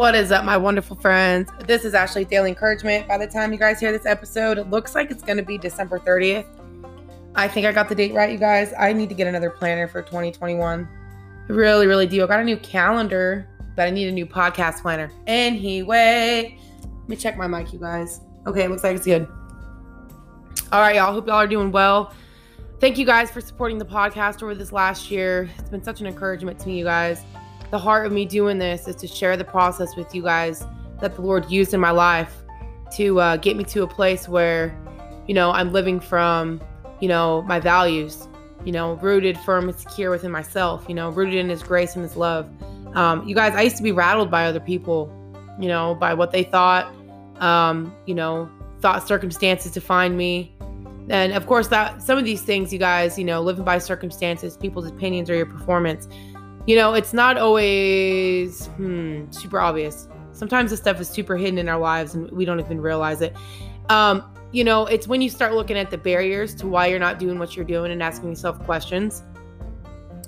What is up, my wonderful friends? This is Ashley Daily Encouragement. By the time you guys hear this episode, it looks like it's going to be December 30th. I think I got the date right, you guys. I need to get another planner for 2021. I really, really do. I got a new calendar, but I need a new podcast planner. Anyway, let me check my mic, you guys. Okay, it looks like it's good. All right, y'all. Hope y'all are doing well. Thank you guys for supporting the podcast over this last year. It's been such an encouragement to me, you guys the heart of me doing this is to share the process with you guys that the Lord used in my life to uh, get me to a place where, you know, I'm living from, you know, my values, you know, rooted, firm, and secure within myself, you know, rooted in His grace and His love. Um, you guys, I used to be rattled by other people, you know, by what they thought, um, you know, thought circumstances to find me. And of course, that some of these things, you guys, you know, living by circumstances, people's opinions, or your performance you know, it's not always hmm, super obvious. Sometimes this stuff is super hidden in our lives and we don't even realize it. Um, you know, it's when you start looking at the barriers to why you're not doing what you're doing and asking yourself questions.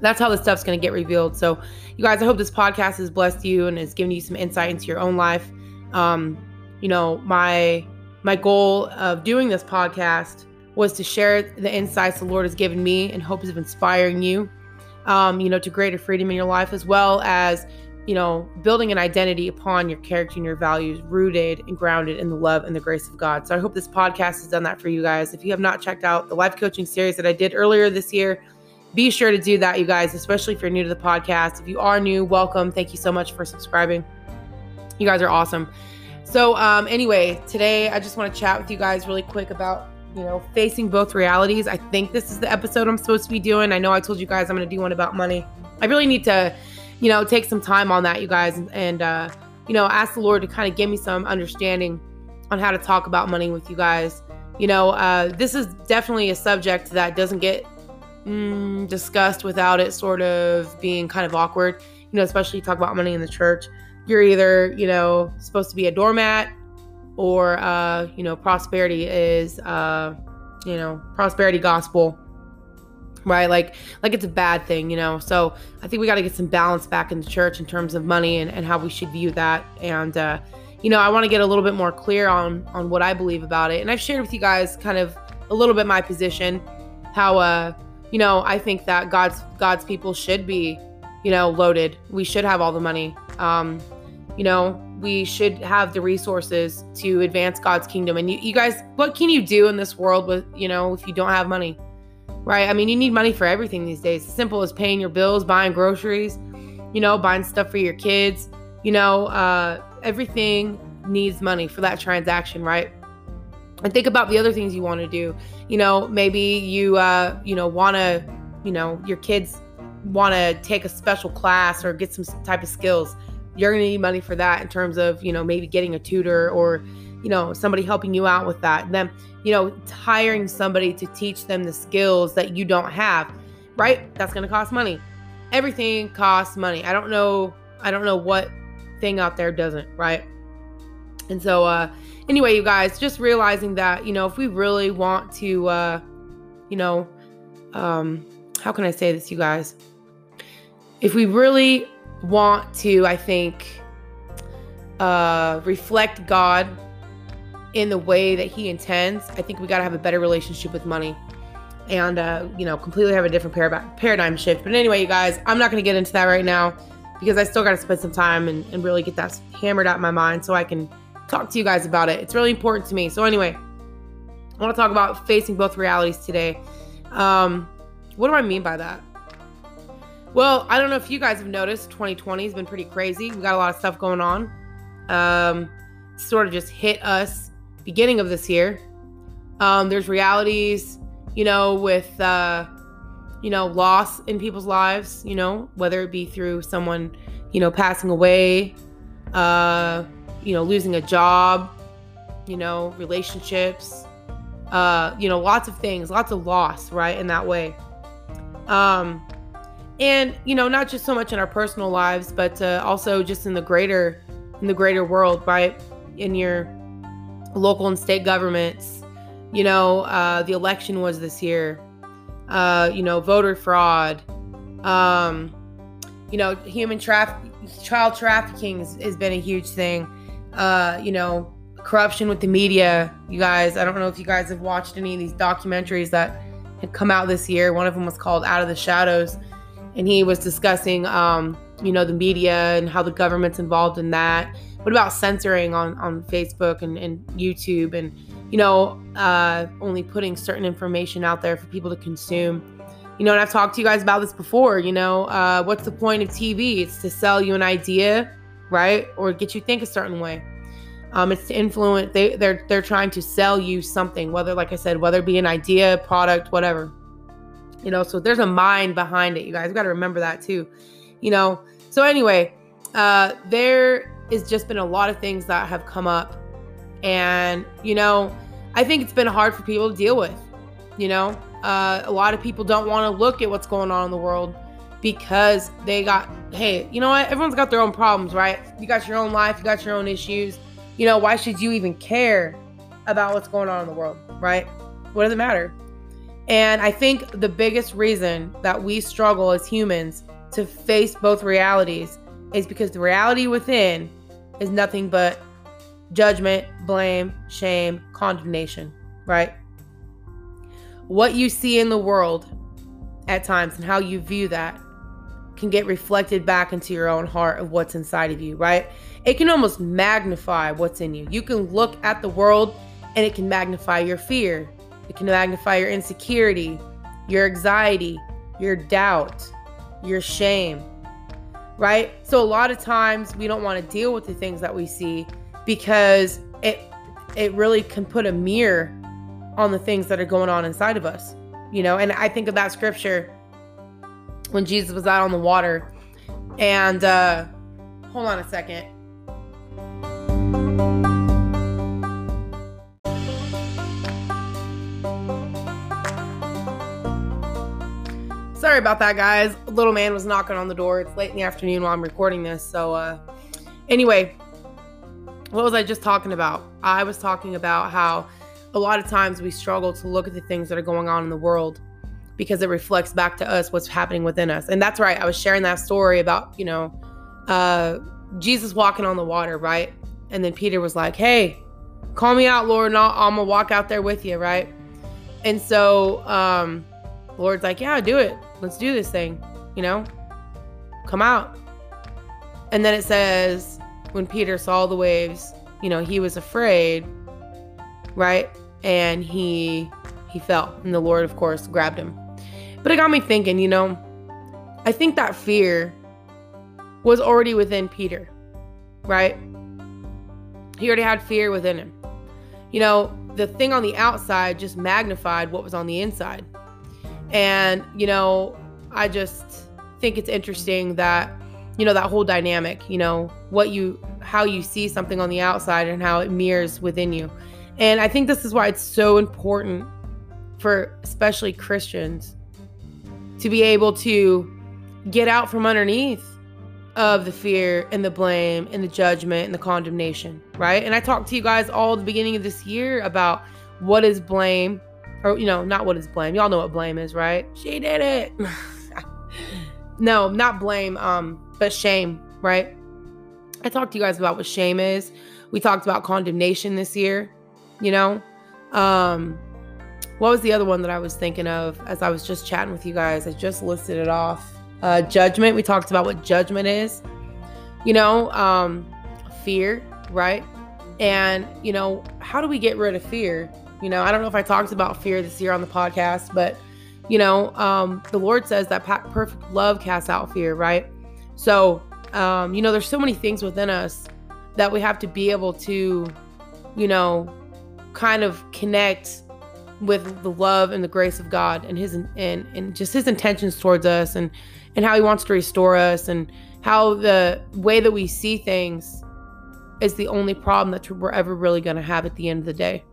That's how this stuff's going to get revealed. So, you guys, I hope this podcast has blessed you and has given you some insight into your own life. Um, you know, my my goal of doing this podcast was to share the insights the Lord has given me in hopes of inspiring you um, you know, to greater freedom in your life, as well as, you know, building an identity upon your character and your values, rooted and grounded in the love and the grace of God. So I hope this podcast has done that for you guys. If you have not checked out the life coaching series that I did earlier this year, be sure to do that, you guys, especially if you're new to the podcast. If you are new, welcome. Thank you so much for subscribing. You guys are awesome. So, um, anyway, today I just want to chat with you guys really quick about you know, facing both realities. I think this is the episode I'm supposed to be doing. I know I told you guys I'm going to do one about money. I really need to, you know, take some time on that, you guys, and, uh, you know, ask the Lord to kind of give me some understanding on how to talk about money with you guys. You know, uh, this is definitely a subject that doesn't get mm, discussed without it sort of being kind of awkward. You know, especially talk about money in the church. You're either, you know, supposed to be a doormat or uh, you know prosperity is uh, you know prosperity gospel right? Like like it's a bad thing you know? So i think we got to get some balance back in the church in terms of money and, and how we should view that. And uh, you know i want to get a little bit more clear on on what i believe about it. And i've shared with you guys kind of a little bit my position how uh you know i think that god's god's people should be you know loaded. We should have all the money. Um you know we should have the resources to advance God's kingdom. And you, you guys, what can you do in this world with, you know, if you don't have money? Right? I mean, you need money for everything these days. As simple as paying your bills, buying groceries, you know, buying stuff for your kids. You know, uh, everything needs money for that transaction, right? And think about the other things you want to do. You know, maybe you, uh, you know, want to, you know, your kids want to take a special class or get some type of skills you're going to need money for that in terms of, you know, maybe getting a tutor or, you know, somebody helping you out with that. And then, you know, hiring somebody to teach them the skills that you don't have, right? That's going to cost money. Everything costs money. I don't know. I don't know what thing out there doesn't, right? And so, uh, anyway, you guys, just realizing that, you know, if we really want to, uh, you know, um, how can I say this, you guys? If we really want to, I think, uh, reflect God in the way that He intends, I think we got to have a better relationship with money and, uh, you know, completely have a different par- paradigm shift. But anyway, you guys, I'm not going to get into that right now because I still got to spend some time and, and really get that hammered out in my mind so I can talk to you guys about it. It's really important to me. So, anyway, I want to talk about facing both realities today. Um, what do I mean by that? Well, I don't know if you guys have noticed, 2020 has been pretty crazy. We got a lot of stuff going on. Um, sort of just hit us beginning of this year. Um, there's realities, you know, with uh, you know, loss in people's lives, you know, whether it be through someone, you know, passing away, uh, you know, losing a job, you know, relationships, uh, you know, lots of things, lots of loss, right, in that way. Um, and you know not just so much in our personal lives but uh, also just in the greater in the greater world right in your local and state governments you know uh, the election was this year uh, you know voter fraud um, you know human traf- child trafficking has, has been a huge thing. Uh, you know, corruption with the media. You guys, I don't know if you guys have watched any of these documentaries that had come out this year. One of them was called Out of the Shadows, and he was discussing, um, you know, the media and how the government's involved in that. What about censoring on on Facebook and, and YouTube and you know, uh, only putting certain information out there for people to consume? You know, and I've talked to you guys about this before. You know, uh, what's the point of TV? It's to sell you an idea, right, or get you think a certain way. Um, it's to influence. They they're they're trying to sell you something, whether, like I said, whether it be an idea, product, whatever. You know, so there's a mind behind it. You guys got to remember that too. You know. So anyway, uh, there has just been a lot of things that have come up, and you know, I think it's been hard for people to deal with. You know, uh, a lot of people don't want to look at what's going on in the world because they got, hey, you know what? Everyone's got their own problems, right? You got your own life, you got your own issues. You know, why should you even care about what's going on in the world, right? What does it matter? And I think the biggest reason that we struggle as humans to face both realities is because the reality within is nothing but judgment, blame, shame, condemnation, right? what you see in the world at times and how you view that can get reflected back into your own heart of what's inside of you, right? It can almost magnify what's in you. You can look at the world and it can magnify your fear, can magnify your insecurity, your anxiety, your doubt, your shame, right? So a lot of times we don't want to deal with the things that we see because it it really can put a mirror on the things that are going on inside of us. You know, and I think of that scripture when Jesus was out on the water. And uh hold on a second. Sorry about that, guys. Little man was knocking on the door. It's late in the afternoon while I'm recording this. So, uh, anyway, what was I just talking about? I was talking about how a lot of times we struggle to look at the things that are going on in the world because it reflects back to us what's happening within us. And that's right. I was sharing that story about, you know, uh, Jesus walking on the water, right? And then Peter was like, hey, call me out, Lord, and i am going to walk out there with you, right? And so, um, Lord's like, yeah, do it. Let's do this thing, you know? Come out. And then it says, when Peter saw the waves, you know, he was afraid right? And he he fell, and the Lord, of course, grabbed him. But it got me thinking, you know, I think that fear was already within Peter, right? He already had fear within him. You know, the thing on the outside just magnified what was on the inside. And, you know, I just think it's interesting that, you know, that whole dynamic, you know, what you, how you see something on the outside and how it mirrors within you. And I think this is why it's so important for especially Christians to be able to get out from underneath of the fear and the blame and the judgment and the condemnation, right? And I talked to you guys all the beginning of this year about what is blame, or, you know, not what is blame. Y'all know what blame is, right? She did it. no, not blame, um, but shame, right? I talked to you guys about what shame is. We talked about condemnation this year you know? Um, what was the other one that I was thinking of as I was just chatting with you guys? I just listed it off. Uh, judgment. We talked about what judgment is. You know, um, fear, right? And, you know, how do we get rid of fear? You know, I don't know if I talked about fear this year on the podcast, but, you know, um, the Lord says that perfect love casts out fear, right? So, um, you know, there's so many things within us that we have to be able to, you know, kind of connect with the love and the grace of God and his and and just his intentions towards us and and how he wants to restore us and how the way that we see things is the only problem that we're ever really going to have at the end of the day.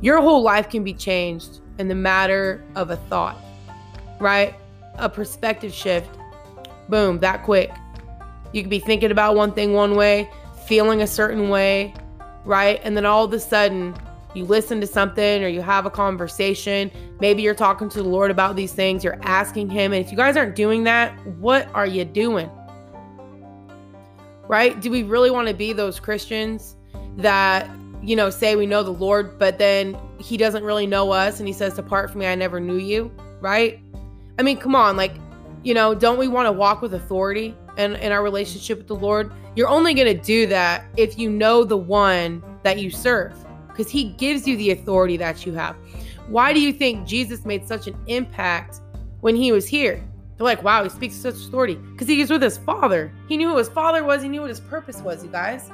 Your whole life can be changed in the matter of a thought, right? A perspective shift. Boom, that quick. You could be thinking about one thing one way, feeling a certain way, right? And then all of a sudden, you listen to something or you have a conversation. Maybe you're talking to the Lord about these things, you're asking Him. And if you guys aren't doing that, what are you doing? right? Do we really want to be those Christians that, you know, say we know the Lord, but then he doesn't really know us and he says, Depart from me, I never knew you, right? I mean, come on, like, you know, don't we want to walk with authority in, in our relationship with the Lord? You're only going to do that if you know the one that you serve because he gives you the authority that you have. Why do you think Jesus made such an impact when he was here? They're like, wow, he speaks such authority because he was with his father. He knew who his father was. He knew what his purpose was, you guys.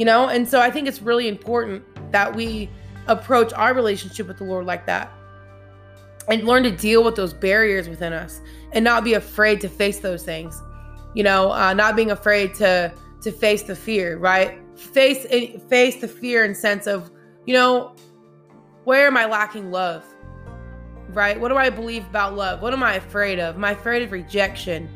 You know, and so I think it's really important that we approach our relationship with the Lord like that and learn to deal with those barriers within us and not be afraid to face those things. You know, uh, not being afraid to to face the fear, right? Face face the fear and sense of, you know, where am I lacking love? right? What do I believe about love? What am I afraid of? Am I afraid of rejection?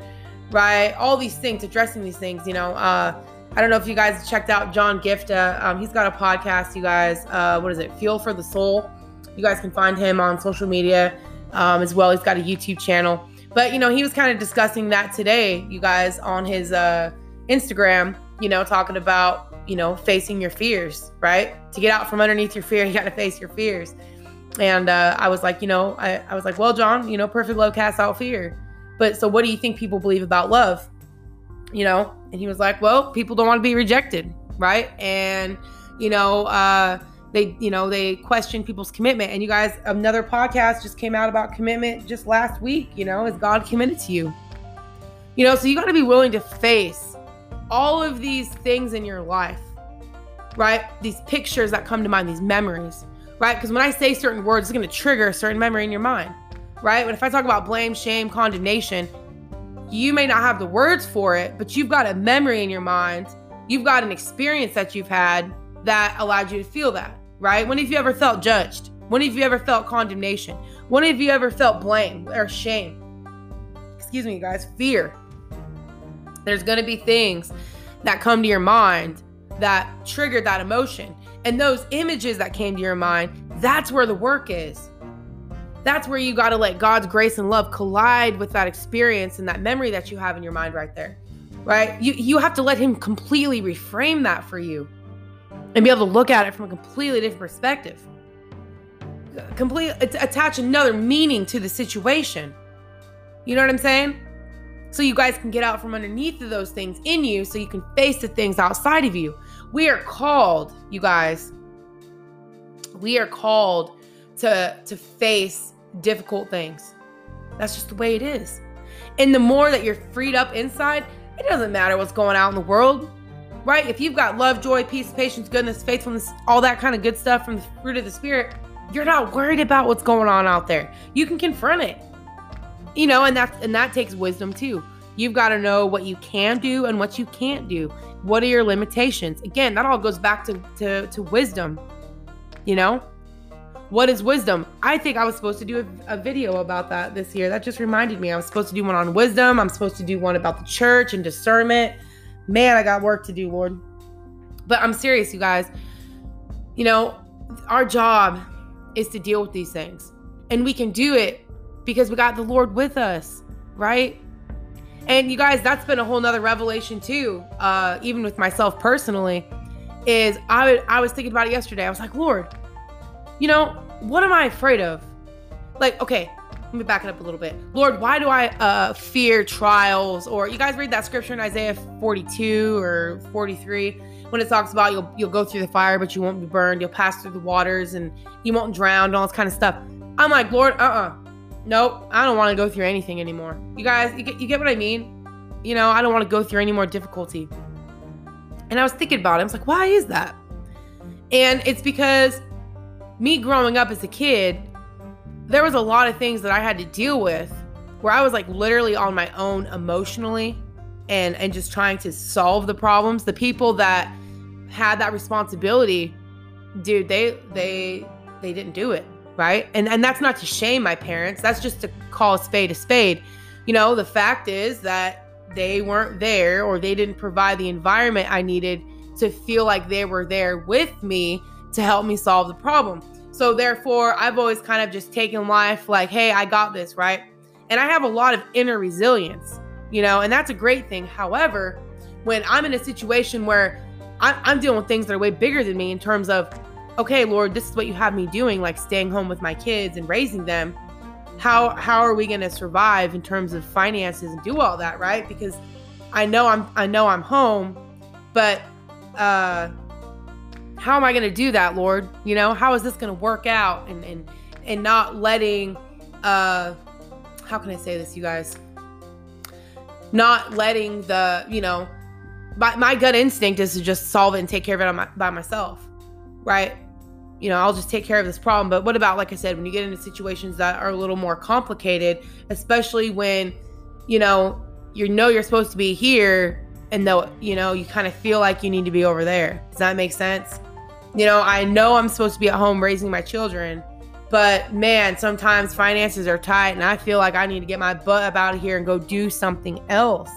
Right? All these things, addressing these things, you know. Uh, I don't know if you guys checked out John Giftah. Um, he's got a podcast, you guys. Uh, what is it? Fuel for the Soul. You guys can find him on social media um, as well. He's got a YouTube channel. But, you know, he was kind of discussing that today, you guys, on his uh, Instagram, you know, talking about, you know, facing your fears, right? To get out from underneath your fear, you got to face your fears. And uh, I was like, you know, I, I was like, well, John, you know, perfect love casts out fear. But so what do you think people believe about love? You know? And he was like, well, people don't want to be rejected, right? And, you know, uh, they, you know, they question people's commitment. And you guys, another podcast just came out about commitment just last week. You know, is God committed to you? You know, so you got to be willing to face all of these things in your life, right? These pictures that come to mind, these memories right? Because when I say certain words, it's going to trigger a certain memory in your mind, right? But if I talk about blame, shame, condemnation, you may not have the words for it, but you've got a memory in your mind. You've got an experience that you've had that allowed you to feel that, right? When have you ever felt judged? When have you ever felt condemnation? When have you ever felt blame or shame? Excuse me, guys, fear. There's going to be things that come to your mind that trigger that emotion. And those images that came to your mind, that's where the work is. That's where you got to let God's grace and love collide with that experience and that memory that you have in your mind right there. Right? You you have to let him completely reframe that for you and be able to look at it from a completely different perspective. Complete attach another meaning to the situation. You know what I'm saying? So you guys can get out from underneath of those things in you so you can face the things outside of you. We are called, you guys. We are called to to face difficult things. That's just the way it is. And the more that you're freed up inside, it doesn't matter what's going out in the world, right? If you've got love, joy, peace, patience, goodness, faithfulness, all that kind of good stuff from the fruit of the spirit, you're not worried about what's going on out there. You can confront it. You know, and that and that takes wisdom too. You've got to know what you can do and what you can't do. What are your limitations? Again, that all goes back to, to, to wisdom. You know? What is wisdom? I think I was supposed to do a, a, video about that this year. That just reminded me. I was supposed to do one on wisdom. I'm supposed to do one about the church and discernment. Man, I got work to do, Lord. But I'm serious, you guys. You know, our job is to deal with these things. And we can do it because we got the Lord with us, right? And you guys, that's been a whole nother revelation too. Uh, even with myself personally, is I I was thinking about it yesterday. I was like, Lord, you know, what am I afraid of? Like, okay, let me back it up a little bit. Lord, why do I uh, fear trials? Or you guys read that scripture in Isaiah 42 or 43 when it talks about you'll you'll go through the fire, but you won't be burned. You'll pass through the waters and you won't drown and all this kind of stuff. I'm like, Lord, uh-uh nope, I don't want to go through anything anymore. You guys, you get, you get what I mean? You know, I don't want to go through any more difficulty. And I was thinking about it. I was like, why is that? And it's because me growing up as a kid, there was a lot of things that I had to deal with where I was like literally on my own emotionally and and just trying to solve the problems. The people that had that responsibility, dude, they they they didn't do it right? And and that's not to shame my parents. That's just to call a spade a spade. You know, the fact is that they weren't there or they didn't provide the environment I needed to feel like they were there with me to help me solve the problem. So therefore, I've always kind of just taken life like, "Hey, I got this," right? And I have a lot of inner resilience, you know, and that's a great thing. However, when I'm in a situation where I'm, dealing with things that are way bigger than me in terms of, okay, Lord, this is what you have me doing, like staying home with my kids and raising them. How how are we going to survive in terms of finances and do all that, right? Because I know I'm I know I'm home, but uh how am I going to do that, Lord? You know, how is this going to work out and and and not letting uh how can I say this, you guys? Not letting the, you know, my, my gut instinct is to just solve it and take care of it my, by myself, right? You know, I'll just take care of this problem. But what about, like I said, when you get into situations that are a little more complicated, especially when, you know, you know you're supposed to be here and though, you know, you kind of feel like you need to be over there. Does that make sense? You know, I know I'm supposed to be at home raising my children, but man, sometimes finances are tight and I feel like I need to get my butt up out of here and go do something else.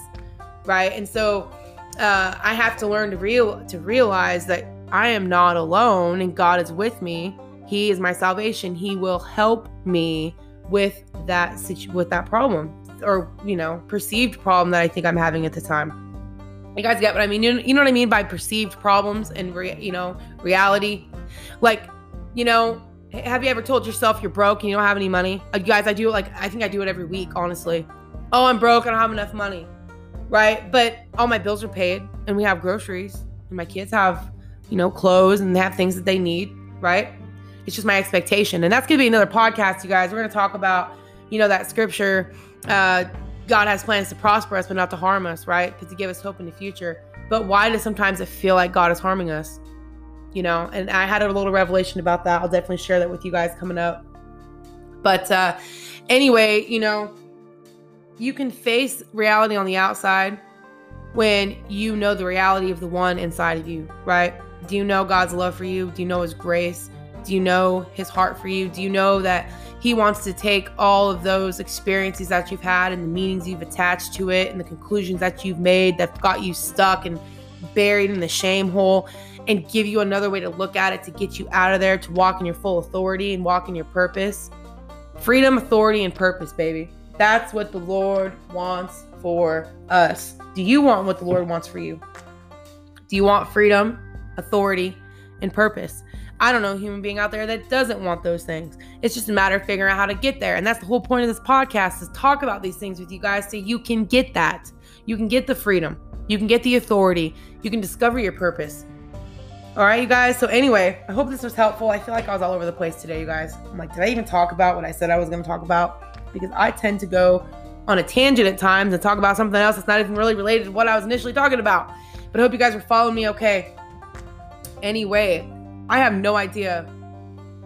Right. And so uh, I have to learn to real to realize that I am not alone and God is with me. He is my salvation. He will help me with that situ- with that problem or you know perceived problem that I think I'm having at the time. You guys get what I mean? You, you know what I mean by perceived problems and re- you know reality. Like you know, have you ever told yourself you're broke and you don't have any money? Uh, guys, I do like I think I do it every week. Honestly, oh I'm broke. I don't have enough money right? But all my bills are paid and we have groceries and my kids have, you know, clothes and they have things that they need, right? It's just my expectation. And that's going to be another podcast, you guys. We're going to talk about, you know, that scripture, uh, God has plans to prosper us, but not to harm us, right? Because to give us hope in the future. But why does sometimes it feel like God is harming us? You know, and I had a little revelation about that. I'll definitely share that with you guys coming up. But uh anyway, you know, you can face reality on the outside when you know the reality of the one inside of you, right? Do you know God's love for you? Do you know His grace? Do you know His heart for you? Do you know that He wants to take all of those experiences that you've had and the meanings you've attached to it and the conclusions that you've made that got you stuck and buried in the shame hole and give you another way to look at it to get you out of there to walk in your full authority and walk in your purpose? Freedom, authority, and purpose, baby. That's what the Lord wants for us. Do you want what the Lord wants for you? Do you want freedom, authority, and purpose? I don't know a human being out there that doesn't want those things. It's just a matter of figuring out how to get there. And that's the whole point of this podcast is talk about these things with you guys so you can get that. You can get the freedom. You can get the authority. You can discover your purpose. All right, you guys. So anyway, I hope this was helpful. I feel like I was all over the place today, you guys. I'm like, did I even talk about what I said I was going to talk about? because I tend to go on a tangent at times and talk about something else that's not even really related to what I was initially talking about. But I hope you guys are following me okay. Anyway, I have no idea.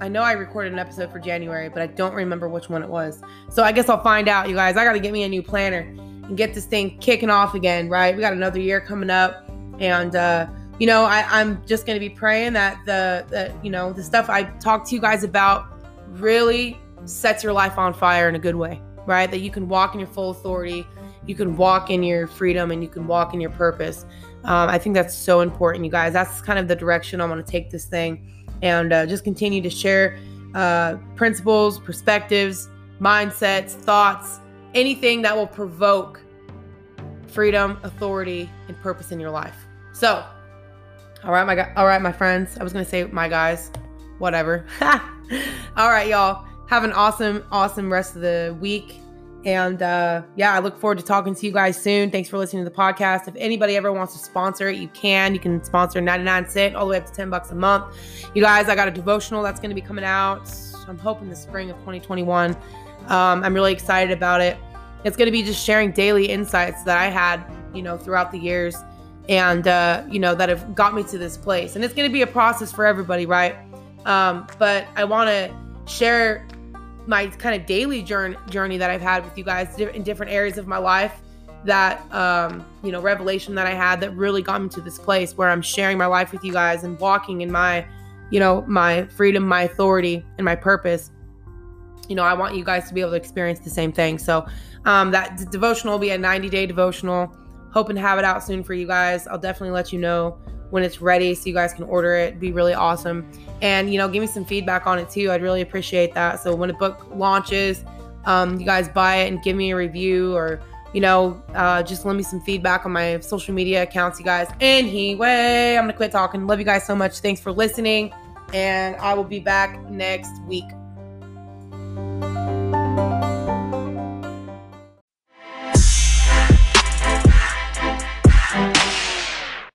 I know I recorded an episode for January, but I don't remember which one it was. So I guess I'll find out, you guys. I got to get me a new planner and get this thing kicking off again, right? We got another year coming up. And, uh, you know, I, am just going to be praying that the, the, you know, the stuff I talked to you guys about really sets your life on fire in a good way, right? That you can walk in your full authority, you can walk in your freedom, and you can walk in your purpose. Um, I think that's so important, you guys. That's kind of the direction I want to take this thing and uh, just continue to share uh, principles, perspectives, mindsets, thoughts, anything that will provoke freedom, authority, and purpose in your life. So, all right, my all right, my friends. I was gonna say my guys, whatever. all right, y'all have an awesome, awesome rest of the week. And uh, yeah, I look forward to talking to you guys soon. Thanks for listening to the podcast. If anybody ever wants to sponsor it, you can. You can sponsor 99 cent all the way up to 10 bucks a month. You guys, I got a devotional that's going to be coming out. I'm hoping the spring of 2021. Um, I'm really excited about it. It's going to be just sharing daily insights that I had, you know, throughout the years and, uh, you know, that have got me to this place. And it's going to be a process for everybody, right? Um, but I want to share my kind of daily journey journey that I've had with you guys in different areas of my life that um you know revelation that I had that really got me to this place where I'm sharing my life with you guys and walking in my you know my freedom my authority and my purpose you know I want you guys to be able to experience the same thing so um that devotional will be a 90 day devotional hoping to have it out soon for you guys I'll definitely let you know when it's ready so you guys can order it. It'd be really awesome. And, you know, give me some feedback on it too. I'd really appreciate that. So when a book launches, um, you guys buy it and give me a review or you know, uh, just let me some feedback on my social media accounts, you guys. Anyway, I'm gonna quit talking. Love you guys so much. Thanks for listening, and I will be back next week.